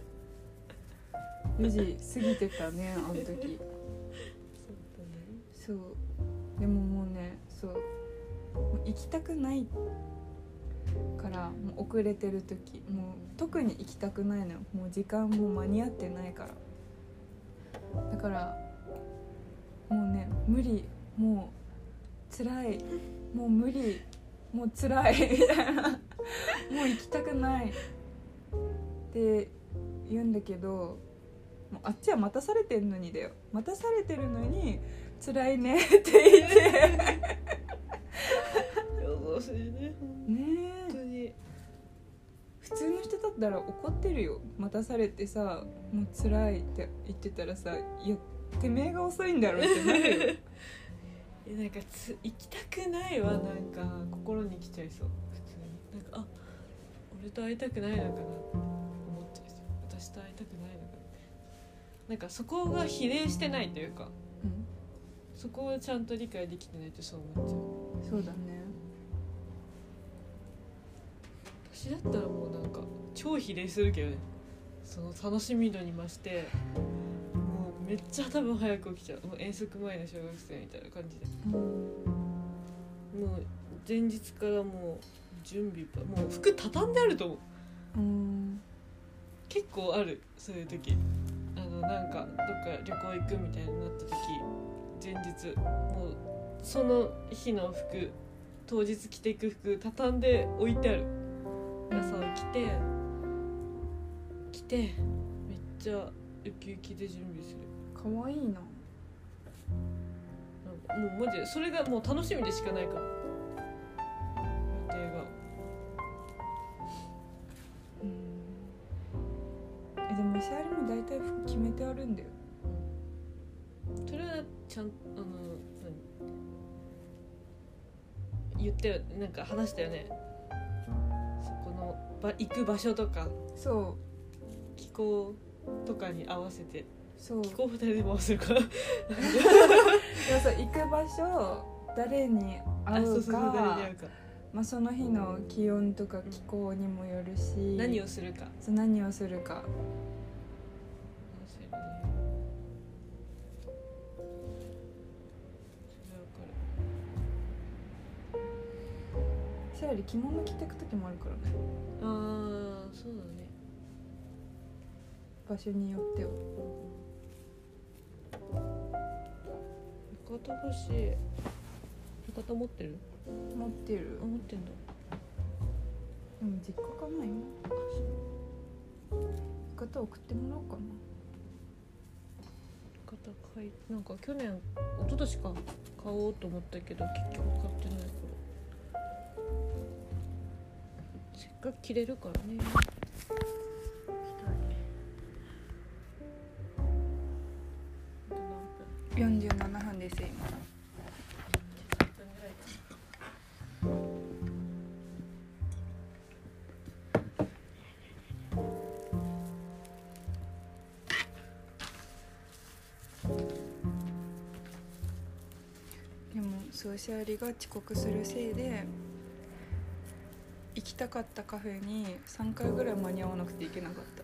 4時過ぎてたねあの時そう。でももうねそう。もう行きたくないからもう遅れてる時。もう特に行きたくないのよ。もう時間も間に合ってないから。だからもうね無理。もう辛い。もう無理。もう辛い。みたいな。もう行きたくない。って言うんだけどもうあっちは待たされてんのにだよ。待たされてるのに辛いねって言って。優しいねね本当えに。普通の人だったら怒ってるよ。待たされてさもう辛いって言ってたらさいやてめえが遅いんだろってなるよ。(laughs) えなんかつ行きたくないはなんか心に来ちゃいそう。普通に。なんかあ俺と会いたくないのかなって思っちゃう。し私と会いたくないのかななんかそこが比例してないというか。うんそこをちゃんと理解できてないとそう思っちゃう。そうだね。私だったらもうなんか超比例するけどね。その楽しみ度に増してもうめっちゃ多分早く起きちゃう。もう遠足前の小学生みたいな感じで。うんもう前日からもう準備ばもう服畳んであると思う。うん。結構あるそういう時。あのなんかどっか旅行行くみたいになった時前日。もうその日の服当日着ていく服畳んで置いてある。朝起きて着てめっちゃウキウキで準備する。かわいいな。なんかもうマジでそれがもう楽しみでしかないから予定が。うん。えでもシャーリも大体服決めてあるんだよ。それはちゃんあの何言ったよなんか話したよね。そこのば行く場所とかそ気候とかに合わせて。うそう。気候二人でも合わせるからでもさ行く場所誰に会うあそうそうそう誰かに会うか。まあ、その日の気温とか気候にもよるし。何をするか。そう何をするかシャーリ着物着てく時もあるからね。ああそうだね。場所によっては。浴衣欲しい。浴衣持ってる？持ってる。あ持ってんだ。でも実家かな今。浴衣送ってもらおうかな。浴衣買いなんか去年一昨年か。買おうと思ったけど結局買ってないが着れるからね。四十七分です。今。でもソーシャリが遅刻す。るせいで。きたかったカフェに3回ぐらい間に合わなくて行けなかった。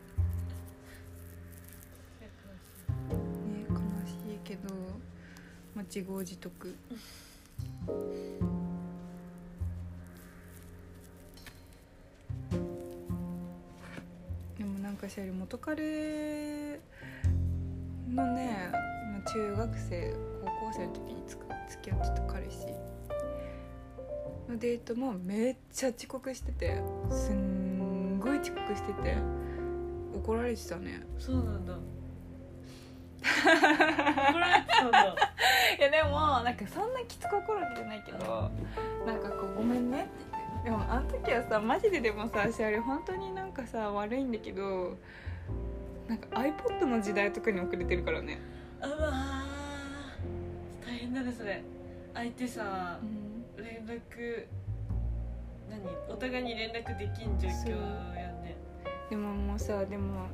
ね悲しいけど、まあ、自業自得。でもなんかシャリ元彼のね、まあ、中学生高校生の時につく付き合ってた彼氏。のデートもめっちゃ遅刻しててすんごい遅刻してて怒られてたね。そうなんだ。(laughs) 怒られてたんだ。いやでもなんかそんなきつく怒られてないけどなんかこう「ごめんね」って言ってでもあの時はさマジででもさ私あれ本当になんかさ悪いんだけどなんか iPod の時代とかに遅れてるからね。うわー。大変だねそれ相手さ連絡何お互いに連絡できん状況やんね。でももうさでも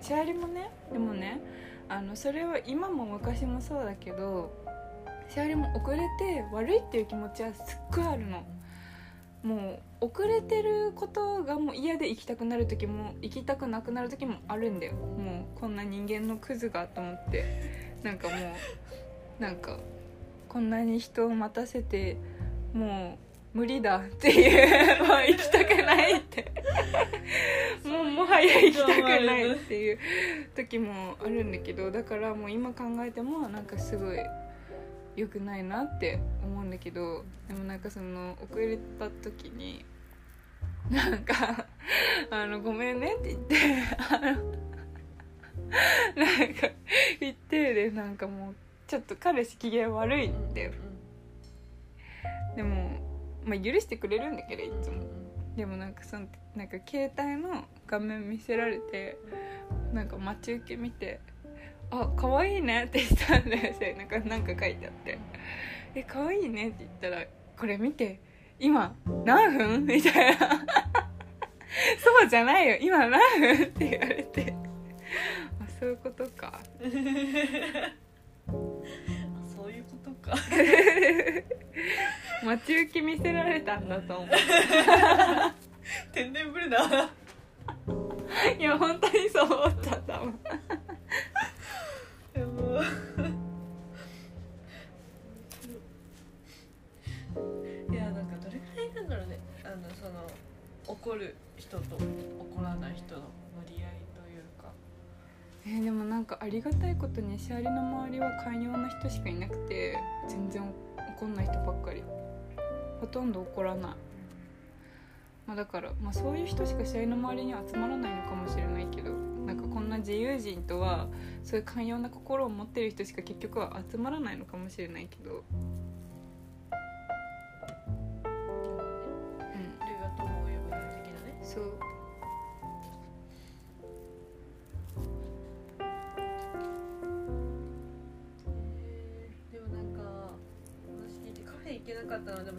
シャーリもねでもねあのそれは今も昔もそうだけどシャーリも遅れて悪いっていう気持ちはすっごいあるの。もう遅れてることがもう嫌で行きたくなる時も行きたくなくなる時もあるんだよ。もうこんな人間のクズがと思って。なんかもうなんかこんなに人を待たせてもう無理だっていうもう行きたくないって。(laughs) もうもはや行きたくないっていう時もあるんだけどだからもう今考えてもなんかすごい良くないなって思うんだけどでもなんかその遅れた時になんか「あのごめんね」って言ってあのなんか言ってでなんかもうちょっと彼氏機嫌悪いんだよ。でも、まあ、許してくれるんだけどいつも。でもなんかそのなんか携帯の画面見せられてなんか待ち受け見て「あ可愛いね」って言ったんだよなんかなんか書いてあって「え可愛いね」って言ったら「これ見て今何分?」みたいな。(laughs) そうじゃないよ。今何分？って言われて。あそういうことか (laughs) そういうことか。(laughs) 待ち受け見せられたんだと思う。天然ぶるな (laughs) いや本当にそう思ったんだも。んやばいやなんかどれくらいなんだろうね。あのその怒る人と怒らない人の割合えーでもなんかありがたいことにシャリの周りは寛容な人しかいなくて全然怒んない人ばっかり。ほとんど怒らない、まあ、だから、まあ、そういう人しかシャリの周りに集まらないのかもしれないけどなんかこんな自由人とはそういう寛容な心を持ってる人しか結局は集まらないのかもしれないけど、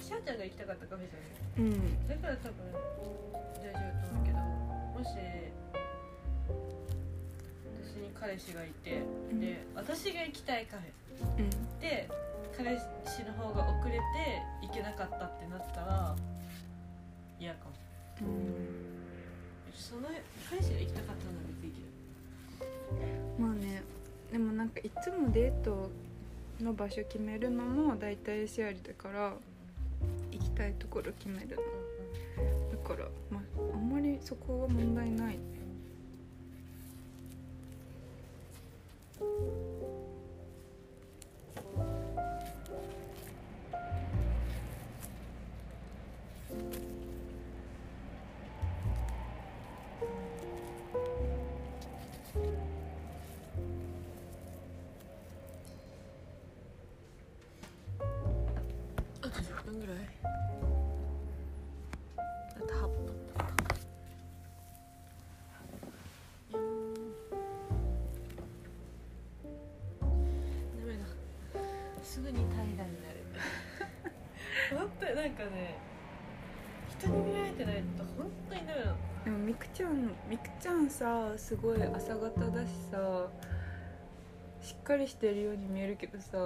しあちゃんが行きたかったカフェじゃない？うん。だから多分大丈夫と思うけどもし私に彼氏がいて、うん。で私が行きたいカフうん。ェで彼氏の方が遅れて行けなかったってなったら嫌かも。その彼氏が行きたかったのは別にいいけどまあねでもなんかいつもデートの場所決めるのも大体シェアリだから行きたいところ決めるの。だからまああんまりそこは問題ないね。すぐに平らになる。(laughs) 本当になんかね人に見られてないと本当にダメなの。でもみくちゃんみくちゃんさすごい朝方だしさしっかりしてるように見えるけどさ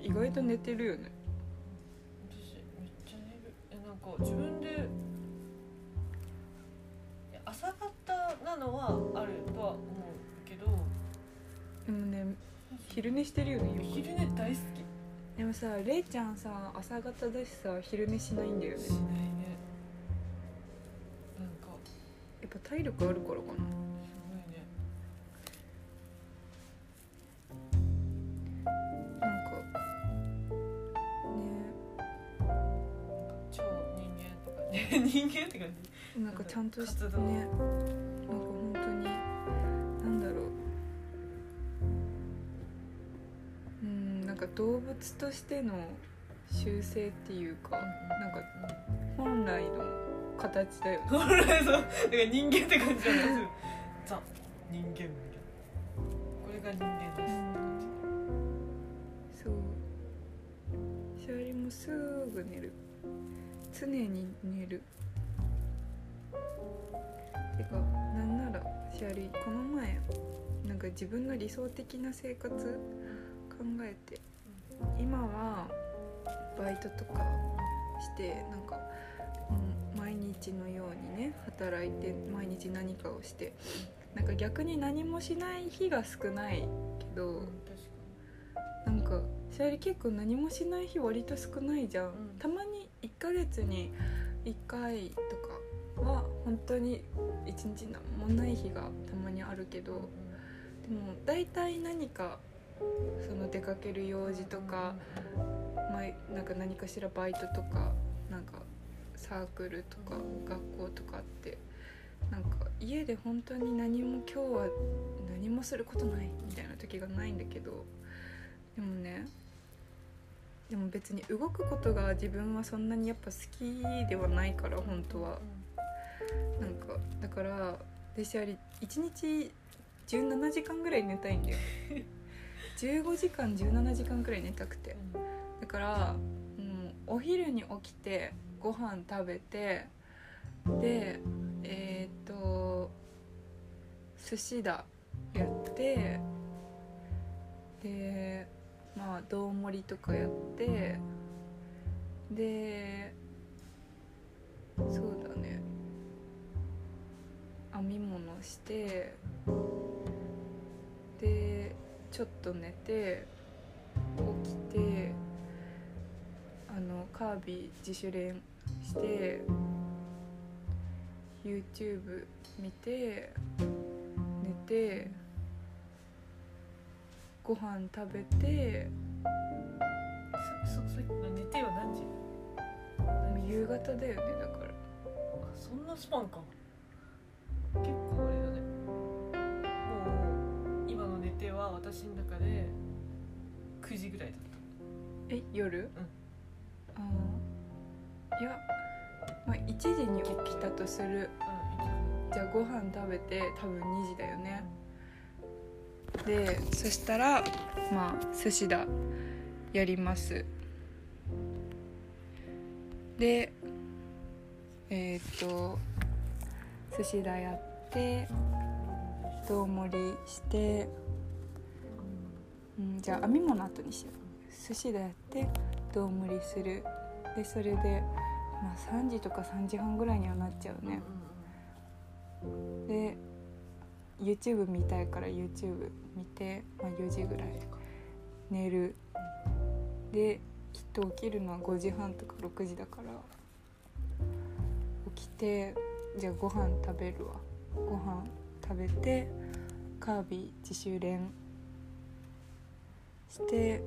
意外と寝てるよね。私めっちゃ寝る。えなんか自分で朝方なのはあるとは思うけど。でもね昼寝してるよね昼寝大好でもされいちゃんさ朝方だしさ昼寝しないんだよね。きしないね。なんか。やっぱ体力あるからかな。すごいね。なんかね。超人間って感じ人間って感じ。なんかちゃんとして活動。ねか動物としての習性っていうかなんか本来の形だよ。ね (laughs) 本来そうだから人間って感じじゃないですザ人間みたいな。これが人間です。そう。シャーリもすぐ寝る。常に寝る。てかなんならシャーリこの前なんか自分の理想的な生活考えて今はバイトとかしてなんか、うん、毎日のようにね働いて毎日何かをしてなんか逆に何もしない日が少ないけど、なんかシャリ結構何もしない日割と少ないじゃん、ん。たまに1ヶ月に1回とかは本当に1日何もない日がたまにあるけどでも大体何かその出かける用事とか、まあ、なんか何かしらバイトとかなんかサークルとか学校とかってなんか家で本当に何も今日は何もすることないみたいな時がないんだけどでもねでも別に動くことが自分はそんなにやっぱ好きではないから本当は。なんかだから私あれ1日17時間ぐらい寝たいんだよ。(laughs) 15時間17時間くらい寝たくて。だから、うん、お昼に起きてご飯食べてでえーっと寿司だやってでまあ胴盛りとかやってでそうだね。編み物してでちょっと寝て起きてあのカービィ自主練して YouTube 見て寝てご飯食べてそそそ寝ては何時？もう夕方だよねだから。あそんなスパンか。結構寝ては私の中で9時ぐらいだっえ夜、ああいや、まあ、1時に起きたとする。たうん。じゃあご飯食べて多分2時だよね。でそしたらまあ寿司だ。やります。でえっ、と寿司だやって胴盛りして、うん、じゃあ編み物後にしよう。寿司だやって胴盛りする。でそれでまあ3時とか3時半ぐらいにはなっちゃうね、で YouTube 見たいから YouTube 見て、まあ、4時ぐらい。寝る。できっと起きるのは5時半とか6時だから。起きてじゃあご飯食べるわ。ご飯食べてカービィ自主練して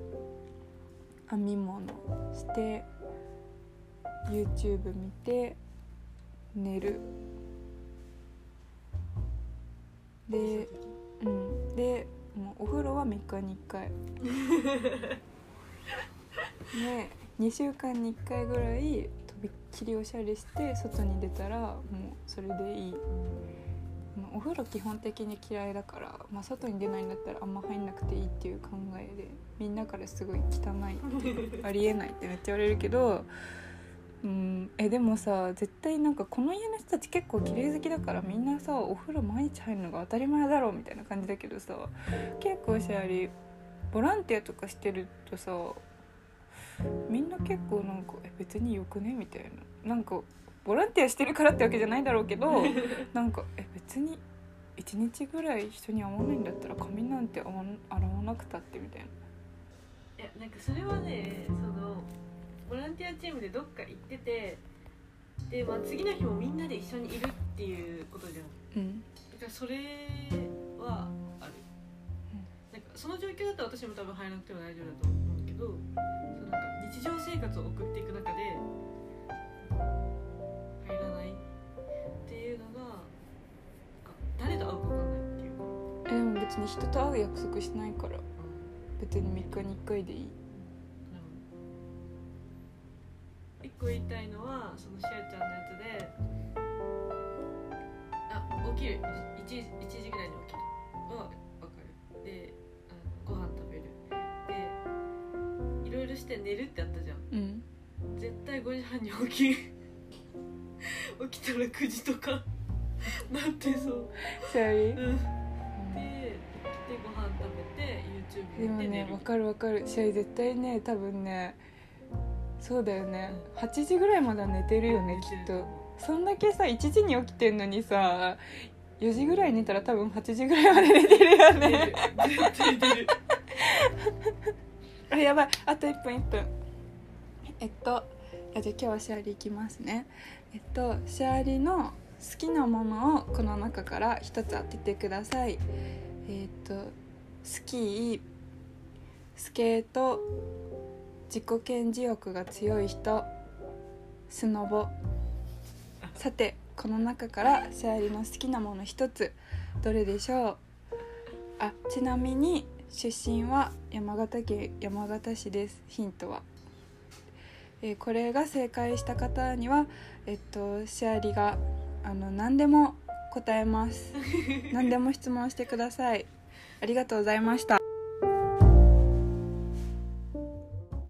編み物して YouTube 見て寝る。でうん。でもうお風呂は3日に1回。(laughs) で2週間に1回ぐらいとびっきりおしゃれして外に出たらもうそれでいい。まあお風呂基本的に嫌いだから、まあ、外に出ないんだったらあんま入んなくていいっていう考えでみんなからすごい汚いってありえないってめっちゃ言われるけどうんえでもさ絶対なんかこの家の人たち結構綺麗好きだからみんなさお風呂毎日入るのが当たり前だろうみたいな感じだけどさ結構シャリボランティアとかしてるとさみんな結構なんかえ別によくねみたいな。なんかボランティアしてるからってわけじゃないだろうけど (laughs) なんかえ別に1日ぐらい人に会わないんだったら髪なんて洗わなくたってみたいな。いやなんかそれはねそのボランティアチームでどっか行っててで、まあ、次の日もみんなで一緒にいるっていうことじゃん。うん。だからそれはある、なんかその状況だったら私も多分入らなくても大丈夫だと思うけどそうなんか日常生活を送っていく中で別に人と会う約束しないから別に3日に1回でいい。一個言いたいのはそのしあちゃんのやつであ起きる。1, 時1時ぐらいに起きる。は分かる。であのご飯食べる。でいろいろして寝るってあったじゃん。うん。絶対5時半に起き (laughs) 起きたら9時とか。なってそう。シャリうんご飯食べて YouTube でもねわかるわかる。シャリ絶対ね多分ねそうだよね。8時ぐらいまでは寝てるよねきっと。そんだけさ1時に起きてんのにさ4時ぐらい寝たら多分8時ぐらいまで寝てるよね。(laughs) あやばい。あと1分1分。えっとあじゃあ今日はシャーリーいきますね。えっとシャーリーの好きなものをこの中から一つ当ててくださいえっとスキースケート自己顕示欲が強い人スノボ。さてこの中からシャーリの好きなもの一つどれでしょう？あちなみに出身は山形県山形市です。ヒントは、えーこれが正解した方にはえっとシャーリがあの何でも答えます。(laughs) 何でも質問してください。ありがとうございました